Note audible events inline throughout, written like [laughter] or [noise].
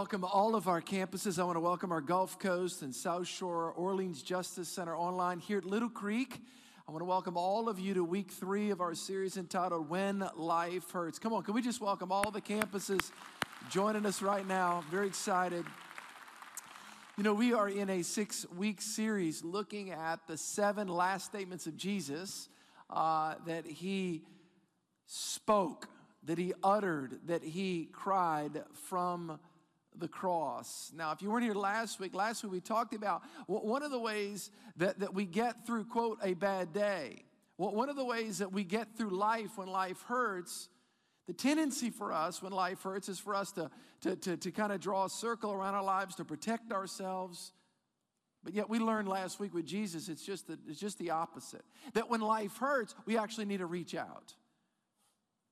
welcome all of our campuses. I want to welcome our Gulf Coast and South Shore Orleans Justice Center online here at Little Creek. I want to welcome all of you to week three of our series entitled When Life Hurts. Come on, can we just welcome all the campuses joining us right now? Very excited. You know, we are in a six week series looking at the seven last statements of Jesus uh, that he spoke, that he uttered, that he cried from the cross. Now, if you weren't here last week, last week we talked about one of the ways that, that we get through, quote, a bad day. One of the ways that we get through life when life hurts, the tendency for us when life hurts is for us to, to, to, to kind of draw a circle around our lives to protect ourselves. But yet we learned last week with Jesus, it's just, the, it's just the opposite. That when life hurts, we actually need to reach out.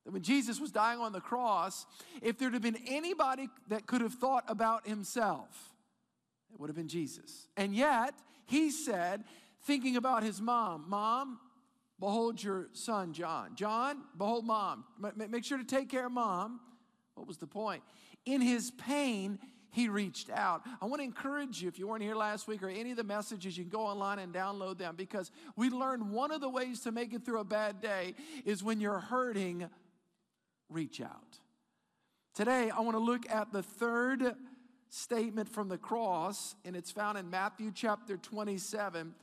That when Jesus was dying on the cross, if there'd have been anybody that could have thought about himself, it would have been Jesus. And yet, he said, thinking about his mom, Mom, behold your son, John. John, behold mom. Make sure to take care of mom. What was the point? In his pain, he reached out. I want to encourage you, if you weren't here last week or any of the messages, you can go online and download them because we learned one of the ways to make it through a bad day is when you're hurting, reach out. Today, I want to look at the third statement from the cross, and it's found in Matthew chapter 27.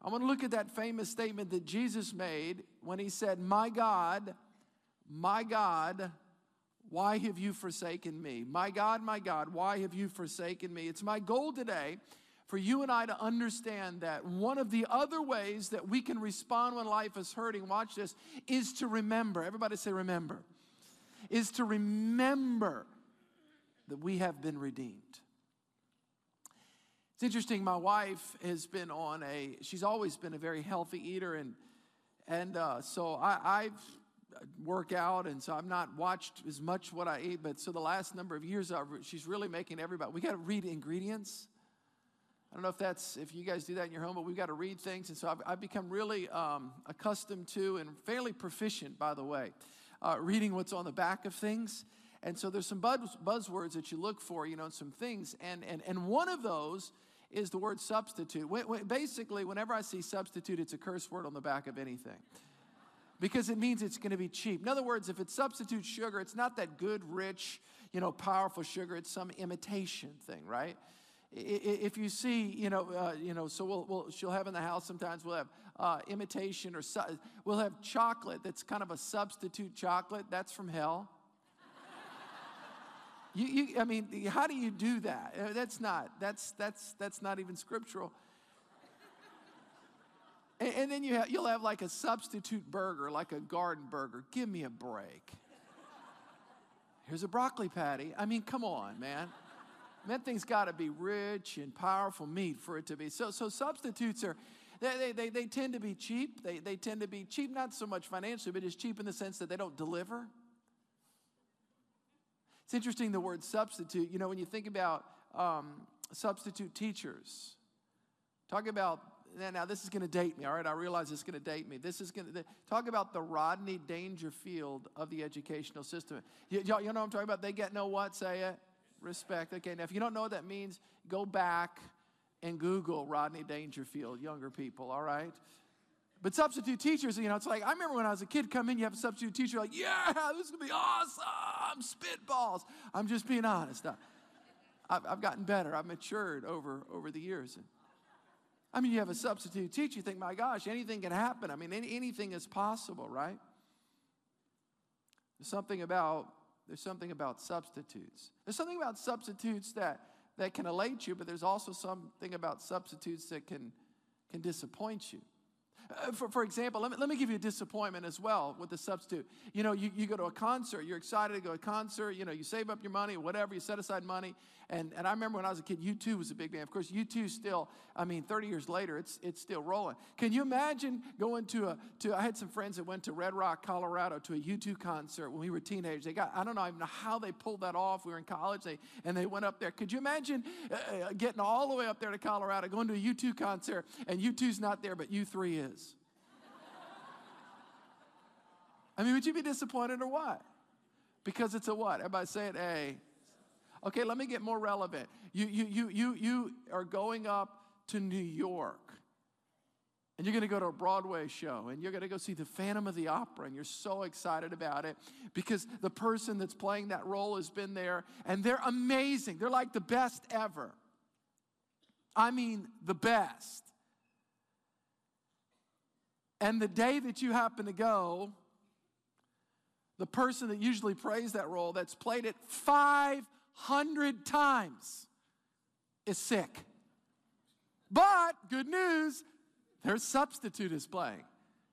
I want to look at that famous statement that Jesus made when he said, My God, my God, why have you forsaken me? My God, my God, why have you forsaken me? It's my goal today for you and I to understand that one of the other ways that we can respond when life is hurting, watch this, is to remember. Everybody say, remember is to remember that we have been redeemed. It's interesting, my wife has been on a, she's always been a very healthy eater, and, and uh, so I, I've work out, and so I've not watched as much what I eat, but so the last number of years, I've, she's really making everybody, we got to read ingredients. I don't know if that's if you guys do that in your home, but we've got to read things, and so I've, I've become really um, accustomed to and fairly proficient, by the way, uh, reading what's on the back of things. And so there's some buzz, buzzwords that you look for, you know, some things. And, and, and one of those is the word substitute. Basically, whenever I see substitute, it's a curse word on the back of anything because it means it's going to be cheap. In other words, if it's substitute sugar, it's not that good, rich, you know, powerful sugar. It's some imitation thing, right? If you see, you know, uh, you know, so we'll, we'll, she'll have in the house sometimes we'll have uh, imitation or su- we'll have chocolate that's kind of a substitute chocolate. That's from hell. [laughs] you, you, I mean, how do you do that? Uh, that's not. That's that's that's not even scriptural. And, and then you have, you'll have like a substitute burger, like a garden burger. Give me a break. Here's a broccoli patty. I mean, come on, man. That thing's got to be rich and powerful meat for it to be. So, so substitutes are, they, they, they tend to be cheap. They, they tend to be cheap, not so much financially, but just cheap in the sense that they don't deliver. It's interesting the word substitute. You know, when you think about um, substitute teachers, talk about now this is going to date me all right i realize it's going to date me this is going to talk about the rodney dangerfield of the educational system Y'all, you know what i'm talking about they get no what say it respect. Okay, now if you don't know what that means, go back and Google Rodney Dangerfield, younger people, all right? But substitute teachers, you know, it's like I remember when I was a kid, come in, you have a substitute teacher, like, yeah, this is gonna be awesome, spitballs. I'm just being honest. I've, I've gotten better. I've matured over over the years. I mean, you have a substitute teacher, you think, my gosh, anything can happen. I mean, any, anything is possible, right? There's something about there's something about substitutes. There's something about substitutes that, that can elate you, but there's also something about substitutes that can, can disappoint you. Uh, for, for example, let me, let me give you a disappointment as well with the substitute. You know, you, you go to a concert, you're excited to go to a concert, you know, you save up your money, whatever, you set aside money. And, and I remember when I was a kid, U2 was a big band. Of course, U2 still, I mean, 30 years later, it's, it's still rolling. Can you imagine going to a, to, I had some friends that went to Red Rock, Colorado to a U2 concert when we were teenagers. They got, I don't know even know how they pulled that off. We were in college they, and they went up there. Could you imagine uh, uh getting all the way up there to Colorado, going to a U2 concert, and U2's not there, but U3 is? I mean, would you be disappointed or what? Because it's a what? Everybody say it, a Okay, let me get more relevant. You, you, you, you, you are going up to New York and you're going to go to a Broadway show and you're going to go see the Phantom of the Opera and you're so excited about it because the person that's playing that role has been there and they're amazing. They're like the best ever. I mean, the best. And the day that you happen to go, the person that usually plays that role, that's played it 500 times, is sick. But good news, their substitute is playing.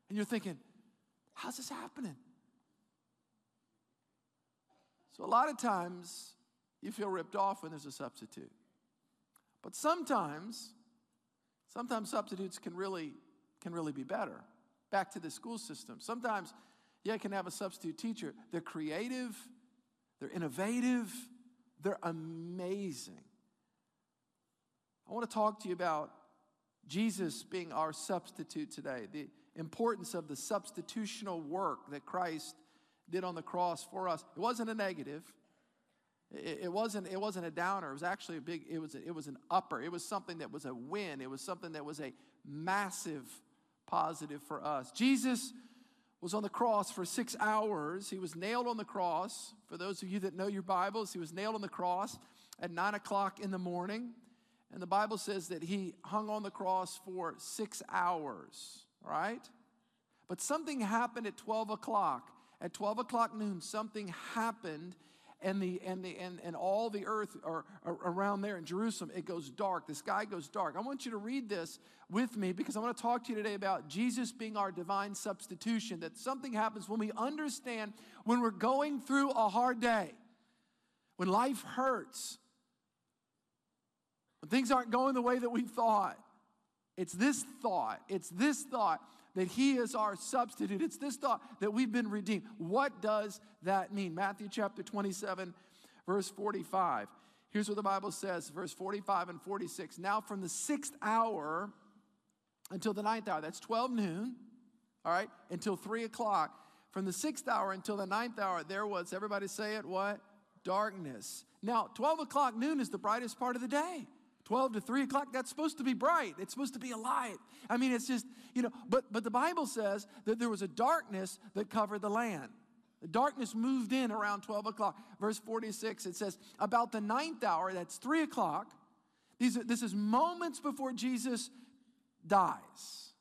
And you're thinking, how's this happening? So a lot of times you feel ripped off when there's a substitute. But sometimes, sometimes substitutes can really, can really be better. Back to the school system. Sometimes, yeah, you can have a substitute teacher. They're creative, they're innovative, they're amazing. I want to talk to you about Jesus being our substitute today, the importance of the substitutional work that Christ did on the cross for us. It wasn't a negative. It, wasn't, it wasn't a downer. It was actually a big, it was, a, it was an upper. It was something that was a win. It was something that was a massive positive for us. Jesus was on the cross for six hours. He was nailed on the cross. For those of you that know your Bibles, he was nailed on the cross at nine o'clock in the morning. And the Bible says that he hung on the cross for six hours, right? But something happened at 12 o'clock. At 12 o'clock noon, something happened and the and the and, and all the earth are, are, around there in Jerusalem, it goes dark. The sky goes dark. I want you to read this with me because I want to talk to you today about Jesus being our divine substitution. That something happens when we understand when we're going through a hard day, when life hurts, when things aren't going the way that we thought, it's this thought, it's this thought that He is our substitute. It's this thought that we've been redeemed. What does that mean? Matthew chapter 27, verse 45. Here's what the Bible says, verse 45 and 46. Now, from the sixth hour until the ninth hour, that's 12 noon, all right, until 3 o'clock. From the sixth hour until the ninth hour, there was, everybody say it, what? Darkness. Now, 12 o'clock noon is the brightest part of the day. 12 to 3 o'clock, that's supposed to be bright. It's supposed to be alive. I mean, it's just, you know, but, but the Bible says that there was a darkness that covered the land. The darkness moved in around 12 o'clock. Verse 46, it says, about the ninth hour, that's 3 o'clock, these are, this is moments before Jesus dies.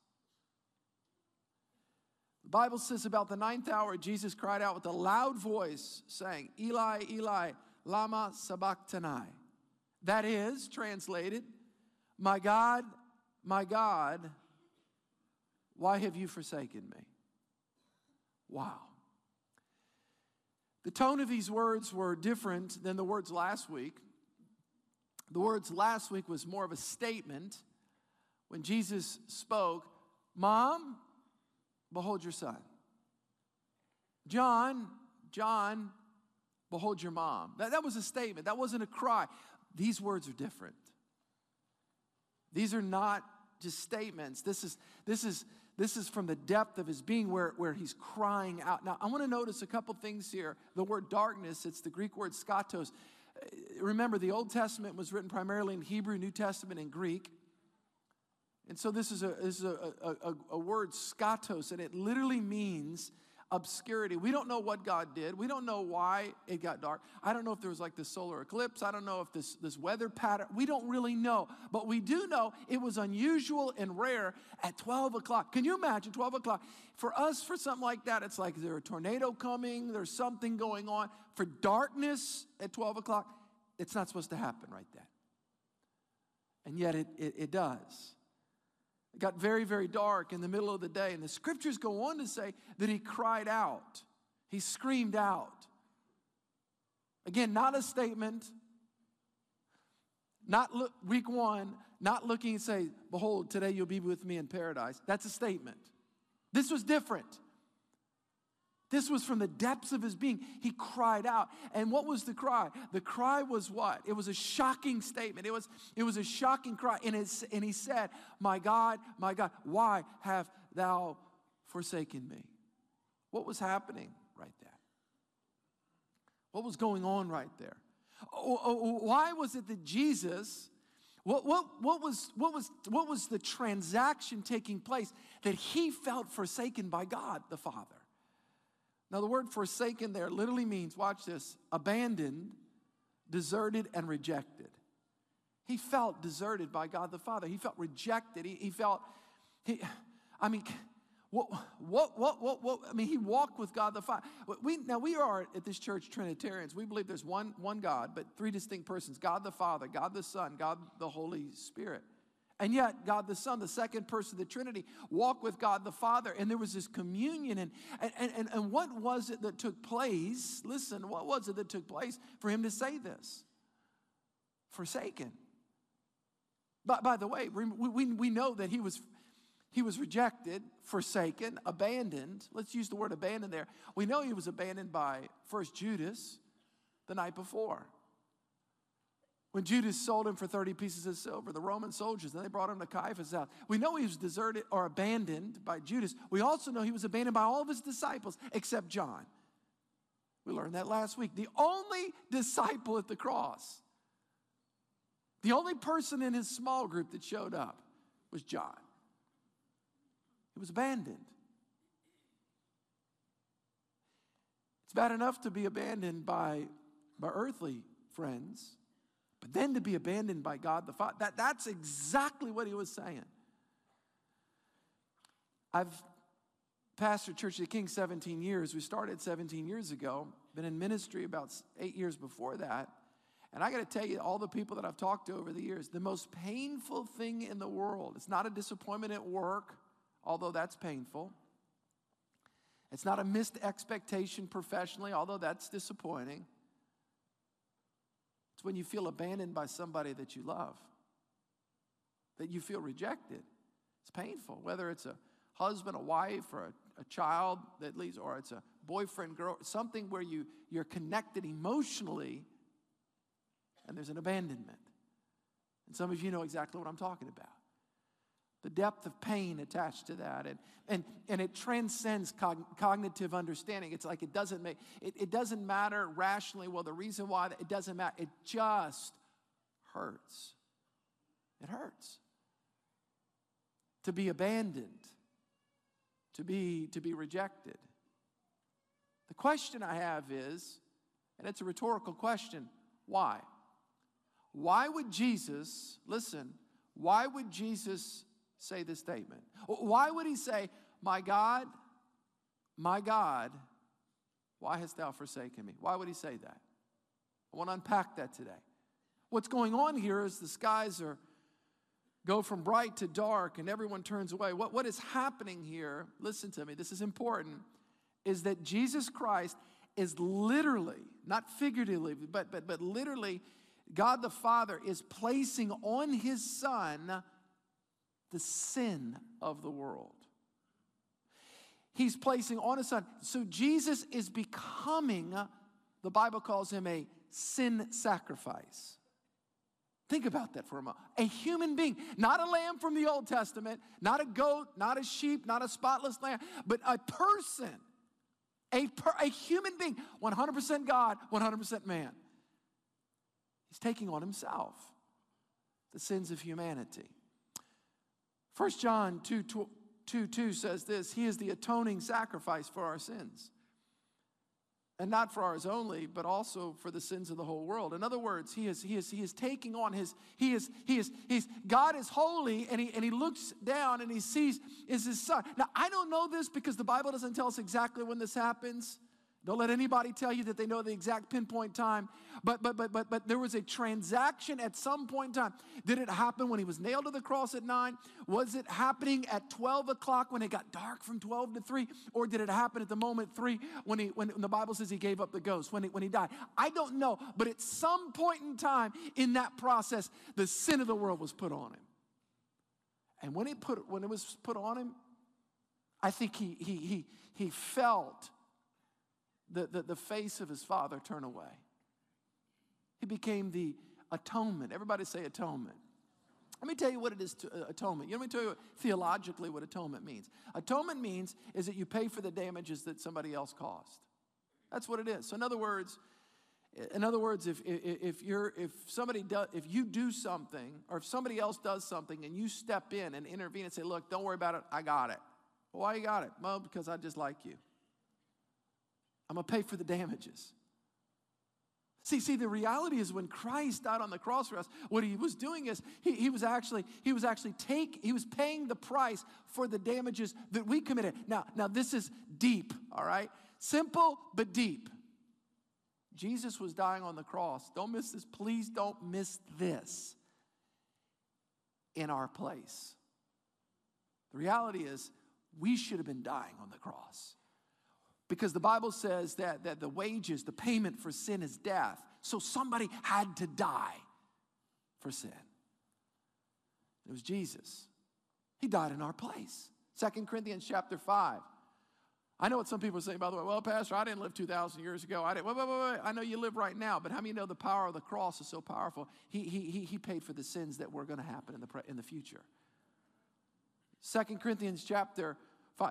The Bible says about the ninth hour, Jesus cried out with a loud voice, saying, Eli, Eli, Lama Sabachthani that is, translated, My God, my God, why have you forsaken me? Wow. The tone of these words were different than the words last week. The words last week was more of a statement when Jesus spoke, Mom, behold your son. John, John, behold your mom. That, that was a statement. That wasn't a cry. These words are different. These are not just statements. This is, this is, this is from the depth of his being where, where he's crying out. Now, I want to notice a couple things here. The word darkness, it's the Greek word skatos. Uh, remember, the Old Testament was written primarily in Hebrew, New Testament in Greek. And so this is a, this is a, a, a word, skatos, and it literally means obscurity. We don't know what God did. We don't know why it got dark. I don't know if there was like this solar eclipse. I don't know if this, this weather pattern. We don't really know. But we do know it was unusual and rare at 12 o'clock. Can you imagine 12 o'clock? For us, for something like that, it's like there's a tornado coming, there's something going on. For darkness at 12 o'clock, it's not supposed to happen right then. And yet it, it, it does. It got very, very dark in the middle of the day. And the scriptures go on to say that he cried out, he screamed out. Again, not a statement, not look, week one, not looking and say, Behold, today you'll be with me in paradise. That's a statement. This was different. This was from the depths of his being. He cried out. And what was the cry? The cry was what? It was a shocking statement. It was, it was a shocking cry. And, it's, and he said, My God, my God, why have thou forsaken me? What was happening right there? What was going on right there? Oh, oh, oh, why was it that Jesus, what, what, what, was, what, was, what was the transaction taking place that he felt forsaken by God the Father? Now, the word forsaken there literally means, watch this, abandoned, deserted, and rejected. He felt deserted by God the Father. He felt rejected. He, he felt, he, I mean, what, what, what, what, what, I mean, he walked with God the Father. We, now, we are at this church Trinitarians. We believe there's one, one God, but three distinct persons God the Father, God the Son, God the Holy Spirit. And yet, God the Son, the second person of the Trinity, walked with God the Father, and there was this communion. And, and, and, and what was it that took place? Listen, what was it that took place for him to say this? Forsaken. By, by the way, we, we, we know that he was he was rejected, forsaken, abandoned. Let's use the word abandoned there. We know he was abandoned by first Judas the night before. When Judas sold him for 30 pieces of silver, the Roman soldiers, and they brought him to Caiaphas' house. We know he was deserted or abandoned by Judas. We also know he was abandoned by all of his disciples except John. We learned that last week. The only disciple at the cross, the only person in his small group that showed up was John. He was abandoned. It's bad enough to be abandoned by, by earthly friends, but then to be abandoned by God the Father, that, that's exactly what he was saying. I've pastored Church of the King 17 years. We started 17 years ago, been in ministry about eight years before that. And I got to tell you, all the people that I've talked to over the years, the most painful thing in the world, it's not a disappointment at work, although that's painful. It's not a missed expectation professionally, although that's disappointing. It's when you feel abandoned by somebody that you love, that you feel rejected. It's painful, whether it's a husband, a wife, or a, a child that leaves, or it's a boyfriend, girl, something where you, you're connected emotionally and there's an abandonment. And some of you know exactly what I'm talking about the depth of pain attached to that. And, and, and it transcends cog- cognitive understanding. It's like it doesn't make it, it doesn't matter rationally well the reason why it doesn't matter it just hurts. It hurts. To be abandoned to be to be rejected. The question i have is and it's a rhetorical question why? Why would jesus listen why would jesus say this statement? Why would he say, My God, my God, why hast thou forsaken me? Why would he say that? I want to unpack that today. What's going on here is the skies are go from bright to dark and everyone turns away. What, what is happening here, listen to me, this is important, is that Jesus Christ is literally, not figuratively, but, but, but literally, God the Father is placing on his Son the sin of the world. He's placing on his son. So Jesus is becoming, the Bible calls him a sin sacrifice. Think about that for a moment. A human being, not a lamb from the Old Testament, not a goat, not a sheep, not a spotless lamb, but a person, a, per, a human being, 100% God, 100% man. He's taking on himself the sins of humanity. 1 John 2, 2, 2 says this He is the atoning sacrifice for our sins. And not for ours only, but also for the sins of the whole world. In other words, he is, he is, he is taking on his, he is, he is, he's, God is holy and he, and he looks down and he sees is his son. Now, I don't know this because the Bible doesn't tell us exactly when this happens. Don't let anybody tell you that they know the exact pinpoint time. But but but but but there was a transaction at some point in time. Did it happen when he was nailed to the cross at nine? Was it happening at 12 o'clock when it got dark from 12 to 3? Or did it happen at the moment three when he when, when the Bible says he gave up the ghost, when he when he died? I don't know, but at some point in time in that process, the sin of the world was put on him. And when he put when it was put on him, I think he he he he felt the, the, the face of his father turn away. He became the atonement. Everybody say atonement. Let me tell you what it is to uh, atonement. You know, let me tell you theologically what atonement means. Atonement means is that you pay for the damages that somebody else caused. That's what it is. So, in other words, In other words, if, if, you're, if somebody does, if you do something, or if somebody else does something and you step in and intervene and say, look, don't worry about it, I got it. Why you got it? Well, because I just like you. I'm going to pay for the damages. See, see, the reality is when Christ died on the cross for us, what he was doing is he, he was actually, he was actually take, he was paying the price for the damages that we committed. Now, now this is deep, all right? Simple but deep. Jesus was dying on the cross. Don't miss this. Please don't miss this in our place. The reality is, we should have been dying on the cross. Because the Bible says that, that the wages, the payment for sin is death. So somebody had to die for sin. It was Jesus. He died in our place. Second Corinthians chapter 5. I know what some people say, by the way. Well, Pastor, I didn't live 2,000 years ago. I didn't. Wait, wait, wait, wait. I know you live right now, but how many know the power of the cross is so powerful? He, he, he, he paid for the sins that were going to happen in the, in the future. Second Corinthians chapter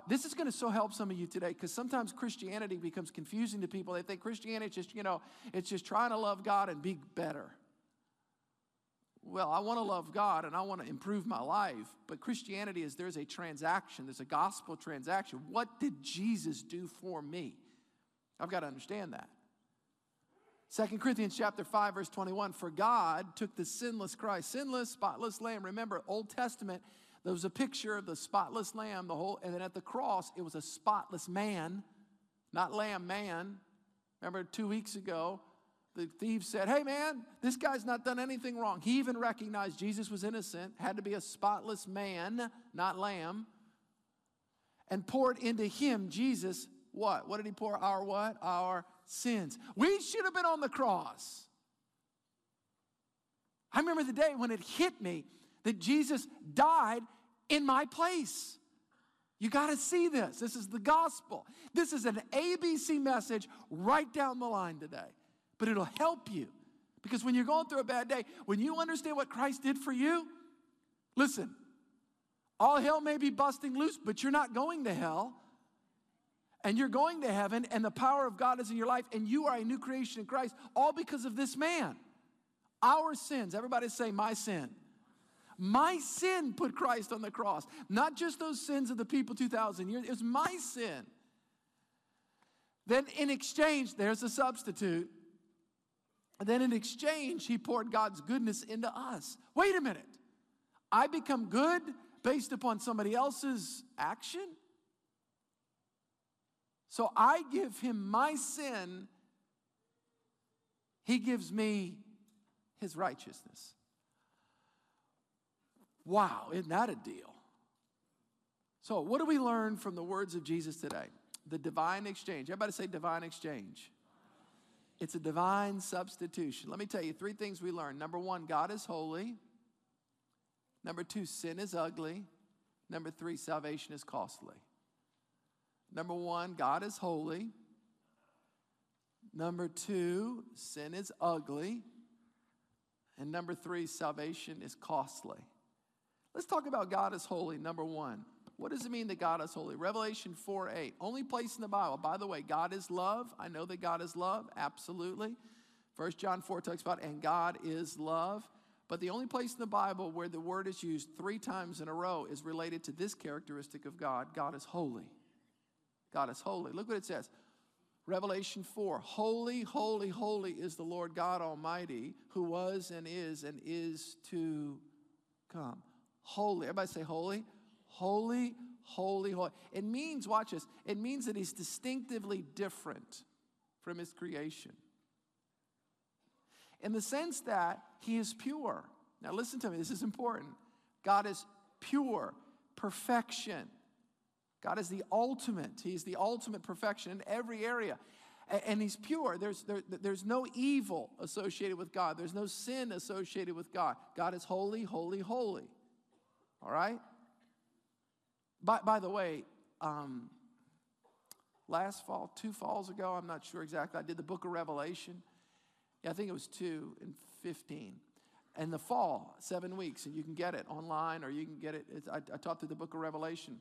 this is going to so help some of you today because sometimes Christianity becomes confusing to people. They think Christianity is just, you know, it's just trying to love God and be better. Well, I want to love God and I want to improve my life, but Christianity is there's a transaction, there's a gospel transaction. What did Jesus do for me? I've got to understand that. Second Corinthians chapter 5 verse 21 for God took the sinless Christ, sinless, spotless lamb. Remember Old Testament there was a picture of the spotless lamb, the whole, and then at the cross, it was a spotless man, not lamb, man. Remember two weeks ago, the thief said, Hey man, this guy's not done anything wrong. He even recognized Jesus was innocent, had to be a spotless man, not lamb, and poured into him, Jesus, what? What did he pour? Our what? Our sins. We should have been on the cross. I remember the day when it hit me that Jesus died in my place. You got to see this. This is the gospel. This is an ABC message right down the line today. But it'll help you because when you're going through a bad day, when you understand what Christ did for you, listen, all hell may be busting loose, but you're not going to hell. And you're going to heaven, and the power of God is in your life, and you are a new creation in Christ, all because of this man. Our sins, everybody say, My sin. My sin put Christ on the cross, not just those sins of the people 2,000 years, it was my sin. Then in exchange, there's a substitute. And then in exchange, he poured God's goodness into us. Wait a minute. I become good based upon somebody else's action? So I give him my sin, he gives me his righteousness. Wow, isn't that a deal? So, what do we learn from the words of Jesus today? The divine exchange. Everybody say divine exchange. It's a divine substitution. Let me tell you three things we learned. Number one, God is holy. Number two, sin is ugly. Number three, salvation is costly. Number one, God is holy. Number two, sin is ugly. And number three, salvation is costly. Let's talk about God is holy, number one. What does it mean that God is holy? Revelation 4 8. Only place in the Bible. By the way, God is love. I know that God is love. Absolutely. First John 4 talks about, and God is love. But the only place in the Bible where the word is used three times in a row is related to this characteristic of God God is holy. God is holy. Look what it says. Revelation 4 Holy, holy, holy is the Lord God Almighty, who was and is and is to come holy. Everybody say holy. Holy, holy, holy. It means, watch this, it means that he's distinctively different from his creation. In the sense that he is pure. Now, listen to me, this is important. God is pure, perfection. God is the ultimate. He's the ultimate perfection in every area. And he's pure. There's, there, there's no evil associated with God, there's no sin associated with God. God is holy, holy, holy. All right? By, by the way, um, last fall, two falls ago, I'm not sure exactly, I did the book of Revelation. Yeah, I think it was two and 15. And the fall, seven weeks, and you can get it online or you can get it. I, I taught through the book of Revelation.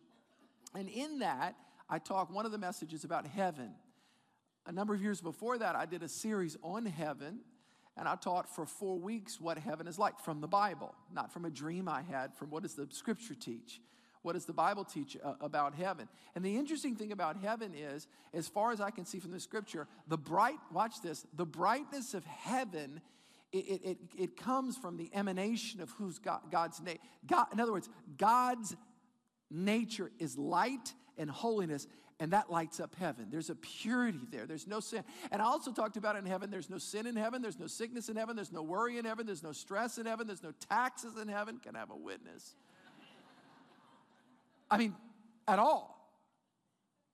And in that, I talk one of the messages about heaven. a number of years before that, I did a series on heaven, and I taught for four weeks what heaven is like from the Bible, not from a dream I had, from what does the scripture teach. What does the Bible teach uh, about heaven? And the interesting thing about heaven is, as far as I can see from the scripture, the bright, watch this, the brightness of heaven, it, it, it comes from the emanation of who's God, God's name. God, in other words, God's nature is light and holiness, and that lights up heaven. There's a purity there. There's no sin. And I also talked about in heaven, there's no sin in heaven, there's no sickness in heaven, there's no worry in heaven, there's no stress in heaven, there's no taxes in heaven. Can I have a witness? I mean, at all.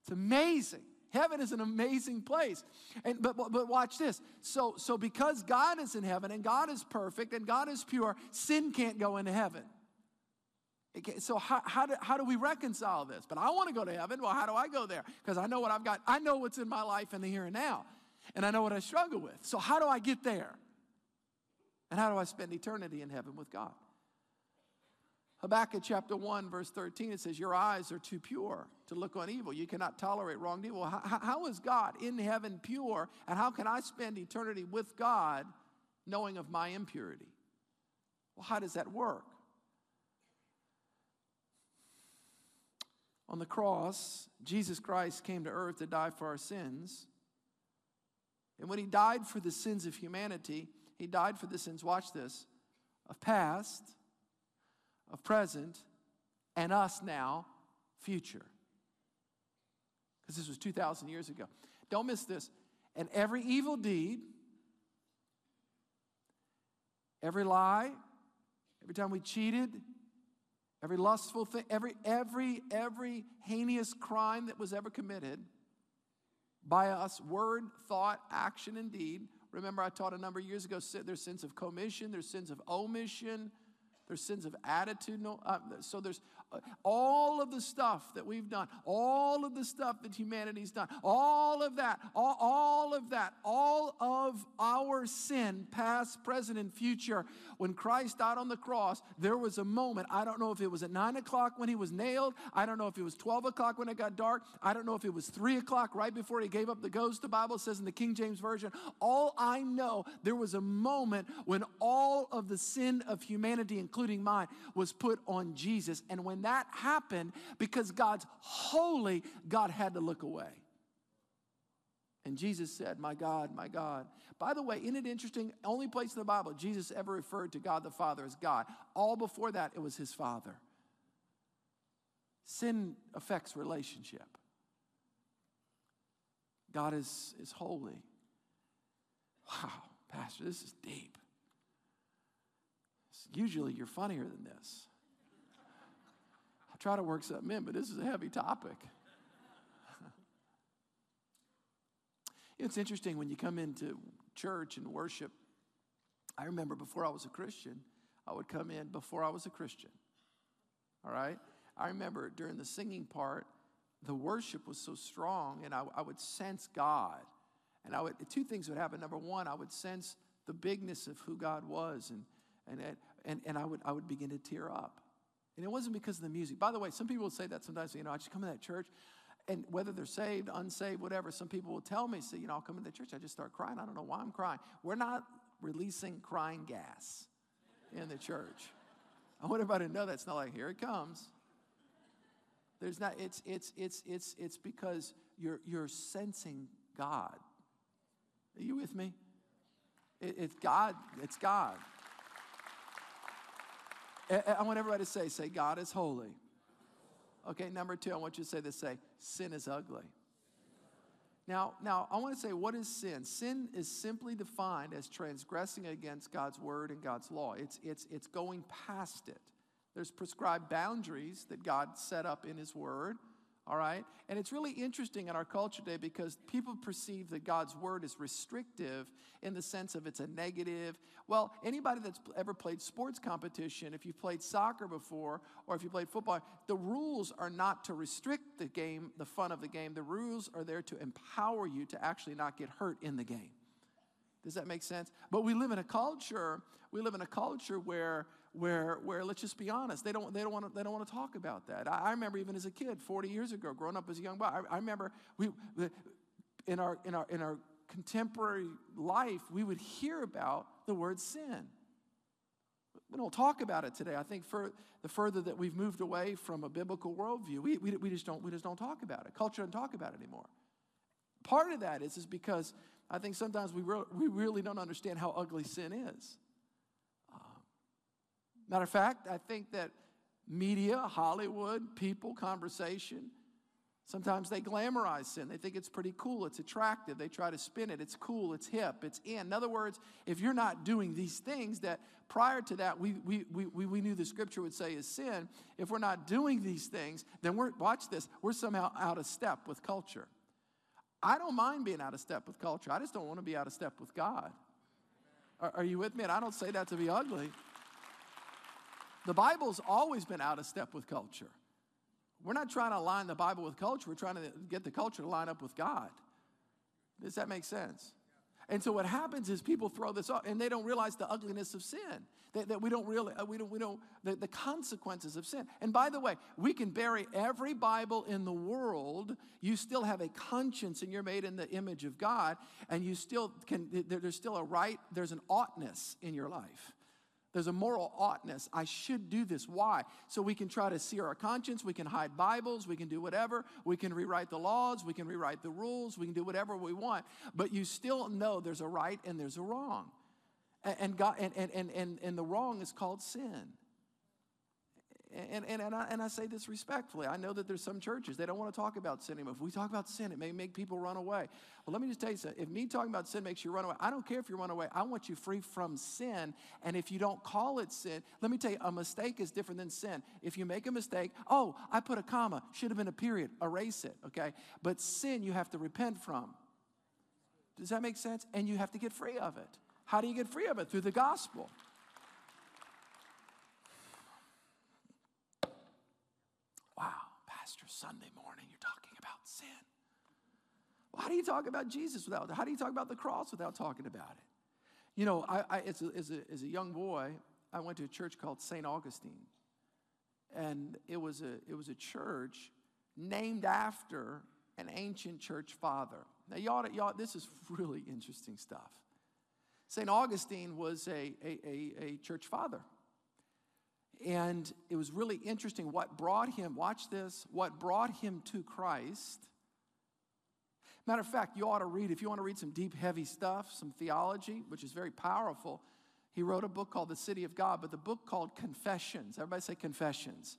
It's amazing. Heaven is an amazing place. And but, but, watch this. So so because God is in heaven and God is perfect and God is pure, sin can't go into heaven. So how, how, do, how do we reconcile this? But I want to go to heaven. Well, how do I go there? Because I know what I've got. I know what's in my life in the here and now. And I know what I struggle with. So how do I get there? And how do I spend eternity in heaven with God? Habakkuk chapter 1, verse 13, it says, Your eyes are too pure to look on evil. You cannot tolerate wrong evil. How, how is God in heaven pure? And how can I spend eternity with God knowing of my impurity? Well, how does that work? On the cross, Jesus Christ came to earth to die for our sins. And when he died for the sins of humanity, he died for the sins, watch this, of past, of present, and us now, future. Because this was 2,000 years ago. Don't miss this. And every evil deed, every lie, every time we cheated, every lustful thing, every, every, every heinous crime that was ever committed by us, word, thought, action, and deed. Remember, I taught a number of years ago there's sins of commission, there's sins of omission, there's sins of attitude. No, uh, so there's all of the stuff that we've done, all of the stuff that humanity's done, all of that, all, all of that, all of our sin, past, present, and future. When Christ died on the cross, there was a moment. I don't know if it was at nine o'clock when he was nailed. I don't know if it was 12 o'clock when it got dark. I don't know if it was three o'clock right before he gave up the ghost, the Bible says in the King James Version. All I know, there was a moment when all of the sin of humanity, including mine, was put on Jesus. And when that happened, because God's holy, God had to look away. And Jesus said, My God, my God. By the way, isn't it interesting? Only place in the Bible Jesus ever referred to God the Father as God. All before that, it was his Father. Sin affects relationship. God is, is holy. Wow, Pastor, this is deep. Usually you're funnier than this try to work something in, but this is a heavy topic. [laughs] it's interesting when you come into church and worship. I remember before I was a Christian, I would come in before I was a Christian. All right? I remember during the singing part, the worship was so strong, and I, I would sense God. And I would, two things would happen. Number one, I would sense the bigness of who God was, and, and, and, and I, would, I would begin to tear up. And it wasn't because of the music. By the way, some people will say that sometimes, you know, I just come to that church, and whether they're saved, unsaved, whatever, some people will tell me, say, you know, I'll come to the church, I just start crying. I don't know why I'm crying. We're not releasing crying gas in the church. I want everybody to know that's not like, here it comes. There's not, it's, it's, it's, it's, it's because you're, you're sensing God. Are you with me? It, it's God, it's God. Eh, eh, I want everybody to say, say, God is holy. Okay, number two, I want you to say this, say, sin is ugly. Now, now I want to say, what is sin? Sin is simply defined as transgressing against God's word and God's law. It's, it's, it's going past it. There's prescribed boundaries that God set up in His word all right? And it's really interesting in our culture today because people perceive that God's word is restrictive in the sense of it's a negative. Well, anybody that's ever played sports competition, if you've played soccer before or if you played football, the rules are not to restrict the game, the fun of the game. The rules are there to empower you to actually not get hurt in the game. Does that make sense? But we live in a culture, we live in a culture where where, where let's just be honest, they don't, they don't want to, talk about that. I, I, remember even as a kid, 40 years ago, growing up as a young boy, I, I remember we, in our, in our, in our contemporary life, we would hear about the word sin. We don't talk about it today. I think for the further that we've moved away from a biblical worldview, we, we, we, just don't, we just don't talk about it. Culture doesn't talk about it anymore. Part of that is, is because I think sometimes we, re- we really don't understand how ugly sin is. Matter of fact, I think that media, Hollywood, people, conversation, Sometimes they glamorize sin. They think it's pretty cool, it's attractive. They try to spin it. It's cool, it's hip, it's in. In other words, if you're not doing these things that prior to that we, we, we, we knew the scripture would say is sin, if we're not doing these things, then we're, watch this, we're somehow out of step with culture. I don't mind being out of step with culture. I just don't want to be out of step with God. Are, are you with me? And I don't say that to be ugly. The Bible's always been out of step with culture. We're not trying to align the Bible with culture, we're trying to get the culture to line up with God. Does that make sense? And so what happens is people throw this off and they don't realize the ugliness of sin. That, that we don't really, uh, we don't, we don't, the, the consequences of sin. And by the way, we can bury every Bible in the world. You still have a conscience and you're made in the image of God. And you still can, there's still a right, there's an oughtness in your life. There's a moral oughtness. I should do this. Why? So we can try to sear our conscience. We can hide Bibles. We can do whatever. We can rewrite the laws. We can rewrite the rules. We can do whatever we want. But you still know there's a right and there's a wrong. And, God, and, and, and, and the wrong is called sin and, and, and, I, and I say this respectfully. I know that there's some churches, they don't want to talk about sin anymore. If we talk about sin, it may make people run away. Well, let me just tell you something. If me talking about sin makes you run away, I don't care if you run away. I want you free from sin. And if you don't call it sin, let me tell you, a mistake is different than sin. If you make a mistake, oh, I put a comma, should have been a period, erase it, okay? But sin, you have to repent from. Does that make sense? And you have to get free of it. How do you get free of it? Through the gospel. Sunday morning, you're talking about sin. Well, how do you talk about Jesus without, how do you talk about the cross without talking about it? You know, I, I as, a, as, a, as a young boy, I went to a church called St. Augustine. And it was, a, it was a church named after an ancient church father. Now, y'all, y'all this is really interesting stuff. St. Augustine was a, a, a, a church father. And it was really interesting what brought him, watch this, what brought him to Christ. Matter of fact, you ought to read, if you want to read some deep, heavy stuff, some theology, which is very powerful, he wrote a book called The City of God, but the book called Confessions. Everybody say Confessions.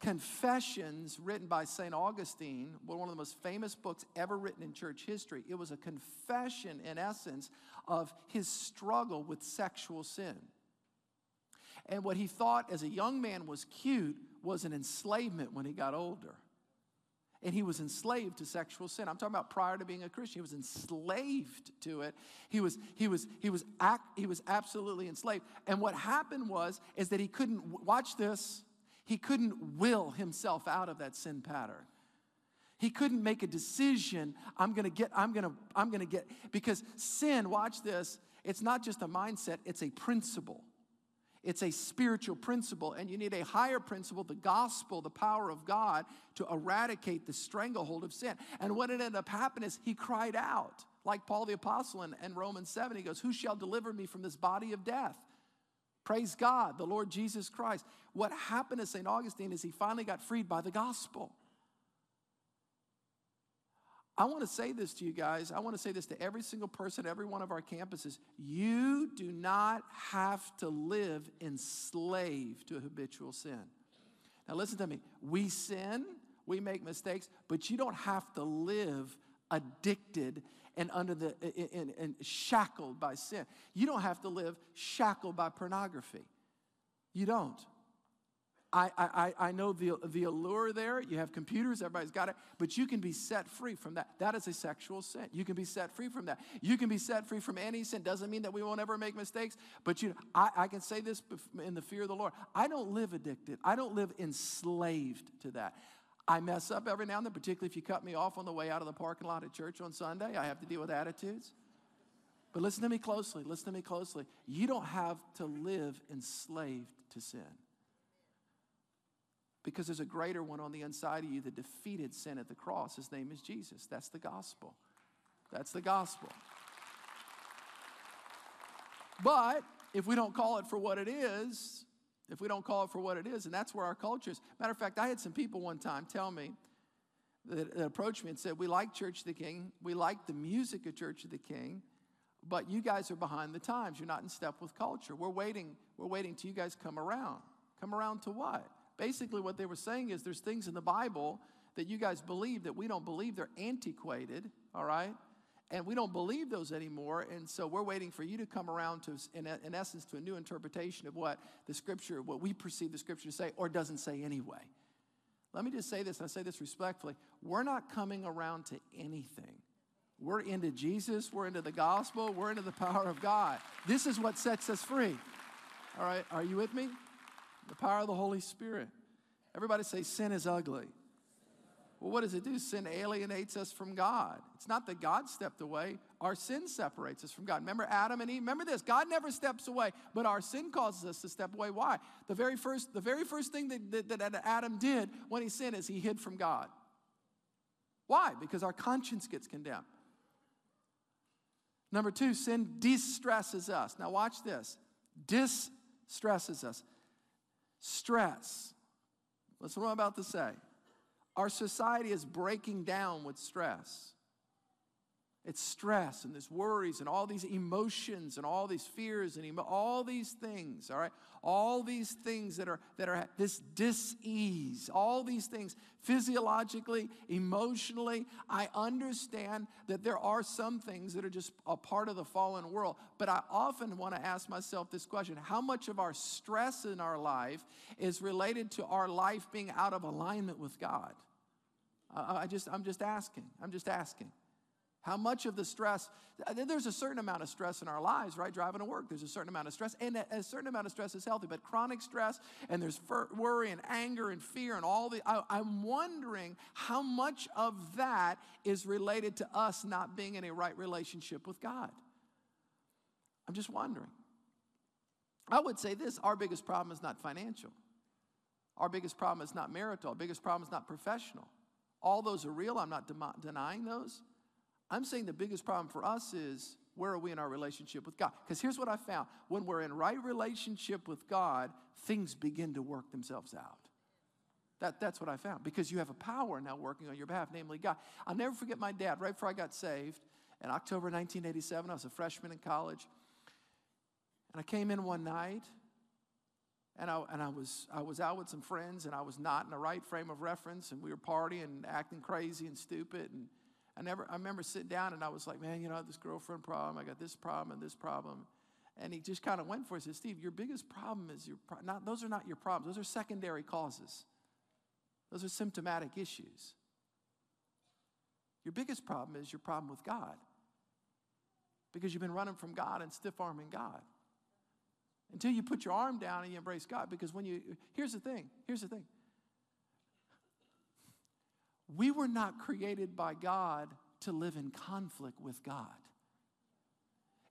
Confessions, written by St. Augustine, one of the most famous books ever written in church history. It was a confession, in essence, of his struggle with sexual sin. And what he thought as a young man was cute was an enslavement when he got older. And he was enslaved to sexual sin. I'm talking about prior to being a Christian. He was enslaved to it. He was, he was, he was, act, he was absolutely enslaved. And what happened was, is that he couldn't, watch this, he couldn't will himself out of that sin pattern. He couldn't make a decision, I'm gonna get, I'm gonna, I'm gonna get, because sin, watch this, it's not just a mindset, it's a principle. It's a spiritual principle, and you need a higher principle, the gospel, the power of God, to eradicate the stranglehold of sin. And what ended up happening is he cried out, like Paul the Apostle in, in Romans 7. He goes, Who shall deliver me from this body of death? Praise God, the Lord Jesus Christ. What happened to St. Augustine is he finally got freed by the gospel. I want to say this to you guys. I want to say this to every single person, every one of our campuses. You do not have to live enslaved to habitual sin. Now, listen to me. We sin, we make mistakes, but you don't have to live addicted and under the and, and shackled by sin. You don't have to live shackled by pornography. You don't. I, I, I know the, the allure there. You have computers, everybody's got it, but you can be set free from that. That is a sexual sin. You can be set free from that. You can be set free from any sin. Doesn't mean that we won't ever make mistakes, but you, I, I can say this in the fear of the Lord. I don't live addicted, I don't live enslaved to that. I mess up every now and then, particularly if you cut me off on the way out of the parking lot at church on Sunday. I have to deal with attitudes. But listen to me closely. Listen to me closely. You don't have to live enslaved to sin because there's a greater one on the inside of you that defeated sin at the cross. His name is Jesus. That's the gospel. That's the gospel. But if we don't call it for what it is, if we don't call it for what it is, and that's where our culture is. Matter of fact, I had some people one time tell me that, that approached me and said, We like Church of the King, we like the music of Church of the King, but you guys are behind the times. You're not in step with culture. We're waiting, we're waiting till you guys come around. Come around to what? Basically, what they were saying is there's things in the Bible that you guys believe that we don't believe. They're antiquated, all right? And we don't believe those anymore. And so we're waiting for you to come around to, in, in essence, to a new interpretation of what the scripture, what we perceive the scripture to say, or doesn't say anyway. Let me just say this, and I say this respectfully. We're not coming around to anything. We're into Jesus, we're into the gospel, we're into the power of God. This is what sets us free. All right, are you with me? The power of the Holy Spirit. Everybody say, sin is ugly. Well, what does it do? Sin alienates us from God. It's not that God stepped away, our sin separates us from God. Remember Adam and Eve? Remember this God never steps away, but our sin causes us to step away. Why? The very first, the very first thing that, that, that Adam did when he sinned is he hid from God. Why? Because our conscience gets condemned. Number two, sin distresses us. Now, watch this. Distresses us. Stress. Listen what I'm about to say. Our society is breaking down with stress. It's stress and there's worries and all these emotions and all these fears and emo- all these things, all right? All these things that are that are this dis-ease, all these things physiologically, emotionally. I understand that there are some things that are just a part of the fallen world, but I often want to ask myself this question: How much of our stress in our life is related to our life being out of alignment with God? I just, I'm just asking. I'm just asking. How much of the stress, uh, there's a certain amount of stress in our lives, right? Driving to work, there's a certain amount of stress, and a certain amount of stress is healthy, but chronic stress, and there's worry and anger and fear and all the, I, I'm wondering how much of that is related to us not being in a right relationship with God. I'm just wondering. I would say this our biggest problem is not financial, our biggest problem is not marital, our biggest problem is not professional. All those are real. I'm not de- denying those. I'm saying the biggest problem for us is where are we in our relationship with God? Because here's what I found when we're in right relationship with God, things begin to work themselves out. That, that's what I found because you have a power now working on your behalf, namely God. I'll never forget my dad right before I got saved in October 1987. I was a freshman in college. And I came in one night and I, and I, was, I was out with some friends and I was not in the right frame of reference and we were partying and acting crazy and stupid. And I, never, I remember sitting down and I was like, man, you know, I have this girlfriend problem. I got this problem and this problem. And he just kind of went for it. He said, Steve, your biggest problem is your, pro- not, those are not your problems. Those are secondary causes. Those are symptomatic issues. Your biggest problem is your problem with God because you've been running from God and stiff arming God until you put your arm down and you embrace God. Because when you, here's the thing, here's the thing. We were not created by God to live in conflict with God.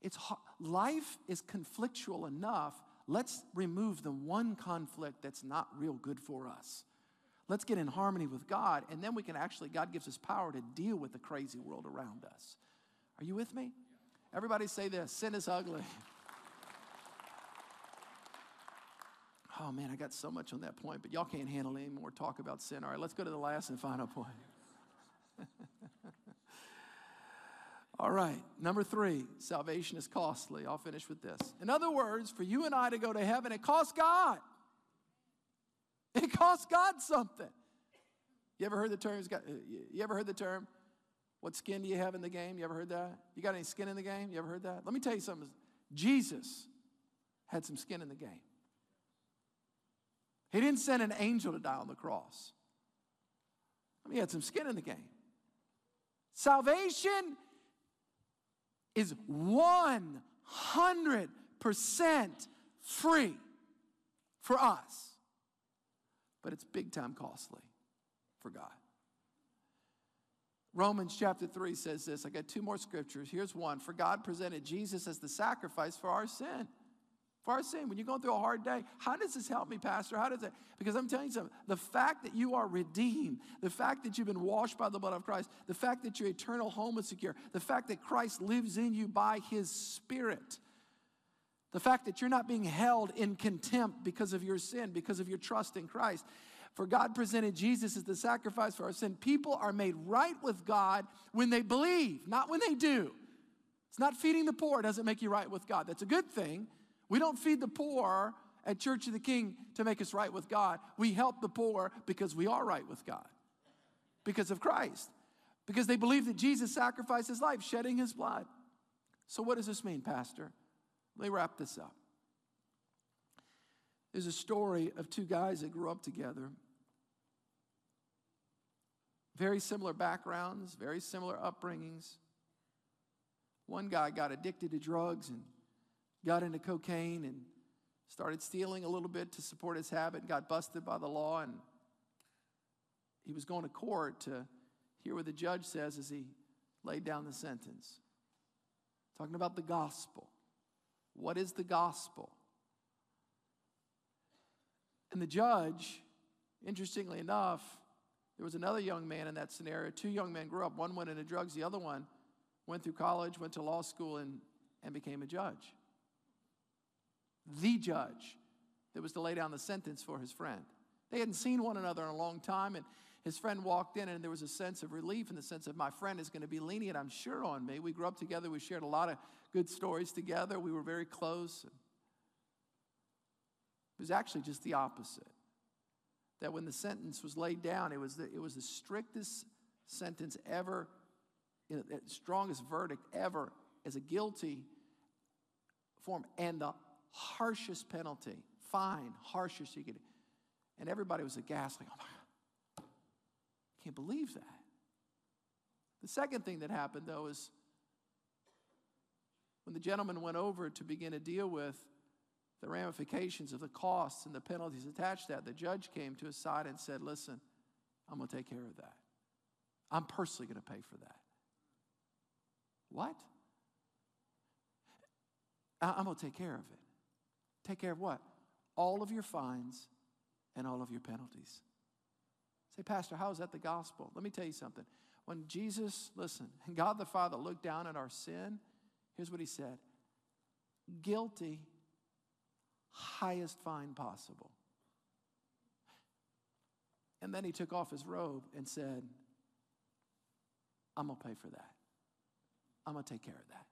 It's life is conflictual enough. Let's remove the one conflict that's not real good for us. Let's get in harmony with God, and then we can actually, God gives us power to deal with the crazy world around us. Are you with me? Everybody say this sin is ugly. [laughs] Oh man, I got so much on that point, but y'all can't handle any more talk about sin. All right, let's go to the last and final point. [laughs] All right, number three, salvation is costly. I'll finish with this. In other words, for you and I to go to heaven, it costs God. [laughs] It costs God something. You ever heard the term? Uh, you ever heard the term? What skin do you have in the game? You ever heard that? You got any skin in the game? You ever heard that? Let me tell you something. Jesus had some skin in the game. He didn't send an angel to die on the cross. I mean, he had some skin in the game. Salvation is 100% free for us, but it's big time costly for God. Romans chapter 3 says this. I got two more scriptures. Here's one. For God presented Jesus as the sacrifice for our sin our sin. When you're going through a hard day, how does this help me, Pastor? How does it? Because I'm telling you something. The fact that you are redeemed, the fact that you've been washed by the blood of Christ, the fact that your eternal home is secure, the fact that Christ lives in you by his Spirit, the fact that you're not being held in contempt because of your sin, because of your trust in Christ. For God presented Jesus as the sacrifice for our sin. People are made right with God when they believe, not when they do. It's not feeding the poor doesn't make you right with God. That's a good thing. We don't feed the poor at Church of the King to make us right with God. We help the poor because we are right with God, because of Christ, because they believe that Jesus sacrificed his life, shedding his blood. So, what does this mean, Pastor? Let me wrap this up. There's a story of two guys that grew up together. Very similar backgrounds, very similar upbringings. One guy got addicted to drugs and got into cocaine and started stealing a little bit to support his habit, got busted by the law, and he was going to court to hear what the judge says as he laid down the sentence. Talking about the gospel. What is the gospel? And the judge, interestingly enough, there was another young man in that scenario. Two young men grew up. One went into drugs, the other one went through college, went to law school, and, and became a judge the judge that was to lay down the sentence for his friend. They hadn't seen one another in a long time, and his friend walked in, and there was a sense of relief in the sense of my friend is going to be lenient, I'm sure, on me. We grew up together, we shared a lot of good stories together, we were very close. It was actually just the opposite. That when the sentence was laid down, it was the, it was the strictest sentence ever, the strongest verdict ever as a guilty form. And the harshest penalty, fine, harshest you could. And everybody was aghast, like, oh my God, can't believe that. The second thing that happened, though, is when the gentleman went over to begin to deal with the ramifications of the costs and the penalties attached to that, the judge came to his side and said, Listen, I'm going to take care of that. I'm personally going to pay for that. What? I'm going to take care of it. Take care of what? All of your fines and all of your penalties. Say, Pastor, how is that the gospel? Let me tell you something. When Jesus, listen, and [laughs] God the Father looked down at our sin, here's what he said guilty, highest fine possible. And then he took off his robe and said, I'm going to pay for that. I'm going to take care of that.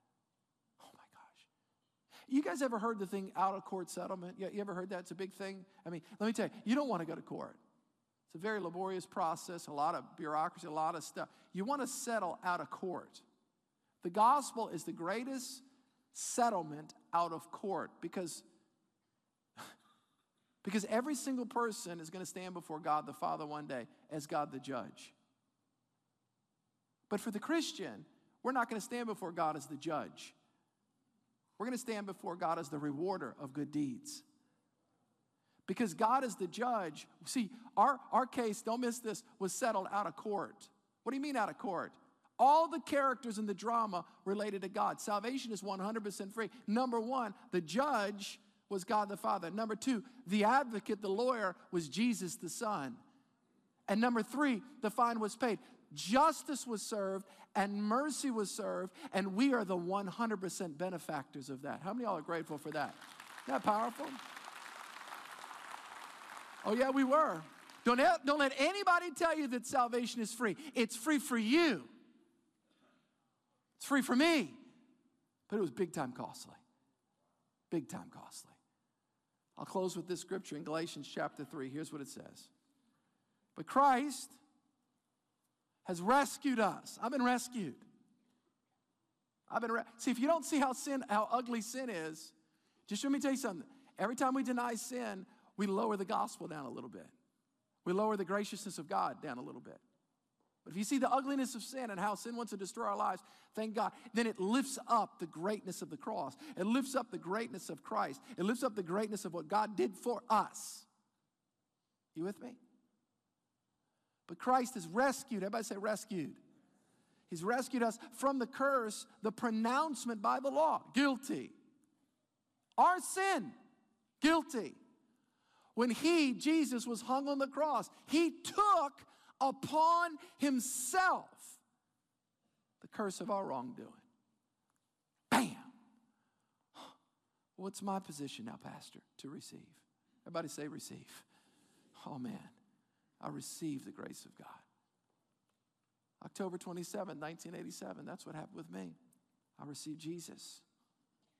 You guys ever heard the thing out of court settlement? You, ever heard that? It's a big thing. I mean, let me tell you, you don't want to go to court. It's a very laborious process, a lot of bureaucracy, a lot of stuff. You want to settle out of court. The gospel is the greatest settlement out of court because, [laughs] because every single person is going to stand before God the Father one day as God the judge. But for the Christian, we're not going to stand before God as the judge. We're going to stand before God as the rewarder of good deeds. Because God is the judge. See, our, our case, don't miss this, was settled out of court. What do you mean out of court? All the characters in the drama related to God. Salvation is 100% free. Number one, the judge was God the Father. Number two, the advocate, the lawyer, was Jesus the Son. And number three, the fine was paid. Justice was served, and mercy was served, and we are the 100% benefactors of that. How many of y'all are grateful for that? Isn't that powerful? Oh, yeah, we were. Don't, don't let anybody tell you that salvation is free. It's free for you, it's free for me. But it was big time costly. Big time costly. I'll close with this scripture in Galatians chapter 3. Here's what it says But Christ has rescued us. I've been rescued. I've been re- see if you don't see how sin, how ugly sin is. Just let me tell you something. Every time we deny sin, we lower the gospel down a little bit. We lower the graciousness of God down a little bit. But if you see the ugliness of sin and how sin wants to destroy our lives, thank God, then it lifts up the greatness of the cross. It lifts up the greatness of Christ. It lifts up the greatness of what God did for us. You with me? But Christ has rescued, everybody say rescued. He's rescued us from the curse, the pronouncement by the law, guilty. Our sin, Guilty. When he, Jesus, was hung on the cross, he took upon himself the curse of our wrongdoing. Bam! What's my position now, Pastor? To receive. Everybody say, receive. Oh, man. I receive the grace of God. October 27, 1987, that's what happened with me. I received Jesus.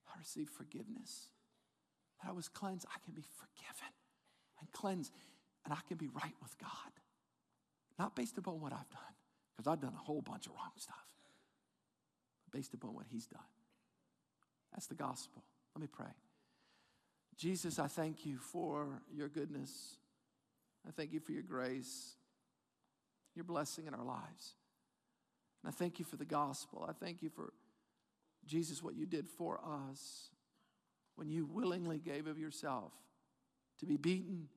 I received forgiveness. That I was cleansed. I can be forgiven and cleansed, and I can be right with God. Not based upon what I've done, because I've done a whole bunch of wrong stuff, based upon what He's done. That's the gospel. Let me pray. Jesus, I thank you for your goodness. I thank you for your grace, your blessing in our lives. And I thank you for the gospel. I thank you for, Jesus, what you did for us when you willingly gave of yourself to be beaten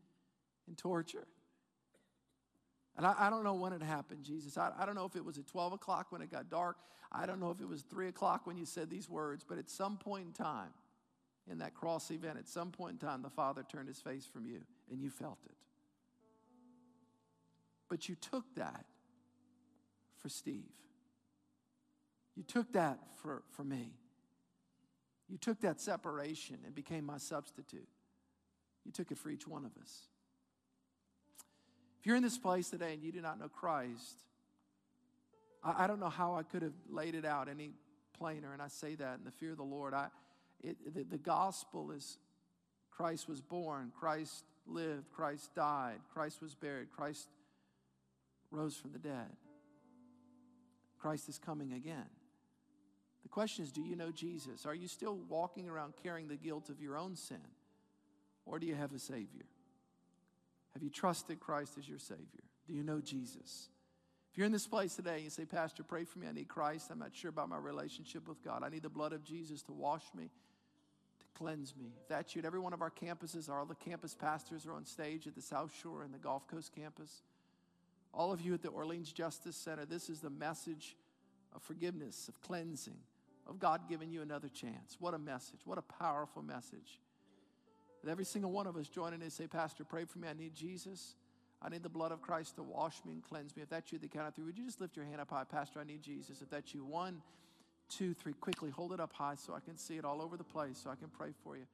and tortured. And I, I, don't know when it happened, Jesus. I, I don't know if it was at 12 o'clock when it got dark. I don't know if it was 3 o'clock when you said these words, but at some point in time, in that cross event, at some point in time, the Father turned his face from you and you felt it. But you took that for Steve. You took that for, for me. You took that separation and became my substitute. You took it for each one of us. If you're in this place today and you do not know Christ, I, I don't know how I could have laid it out any plainer, and I say that in the fear of the Lord. I, it, the, the gospel is Christ was born, Christ lived, Christ died, Christ was buried, Christ rose from the dead. Christ is coming again. The question is do you know Jesus? Are you still walking around carrying the guilt of your own sin? Or do you have a Savior? Have you trusted Christ as your Savior? Do you know Jesus? If you're in this place today and you say, Pastor, pray for me, I need Christ. I'm not sure about my relationship with God. I need the blood of Jesus to wash me, to cleanse me. If that's you at every one of our campuses, all the campus pastors are on stage at the South Shore and the Gulf Coast campus. All of you at the Orleans Justice Center, this is the message of forgiveness, of cleansing, of God giving you another chance. What a message. What a powerful message. And every single one of us joining and say, Pastor, pray for me. I need Jesus. I need the blood of Christ to wash me and cleanse me. If that's you, the count of three, would you just lift your hand up high? Pastor, I need Jesus. If that's you, one, two, three, quickly hold it up high so I can see it all over the place so I can pray for you.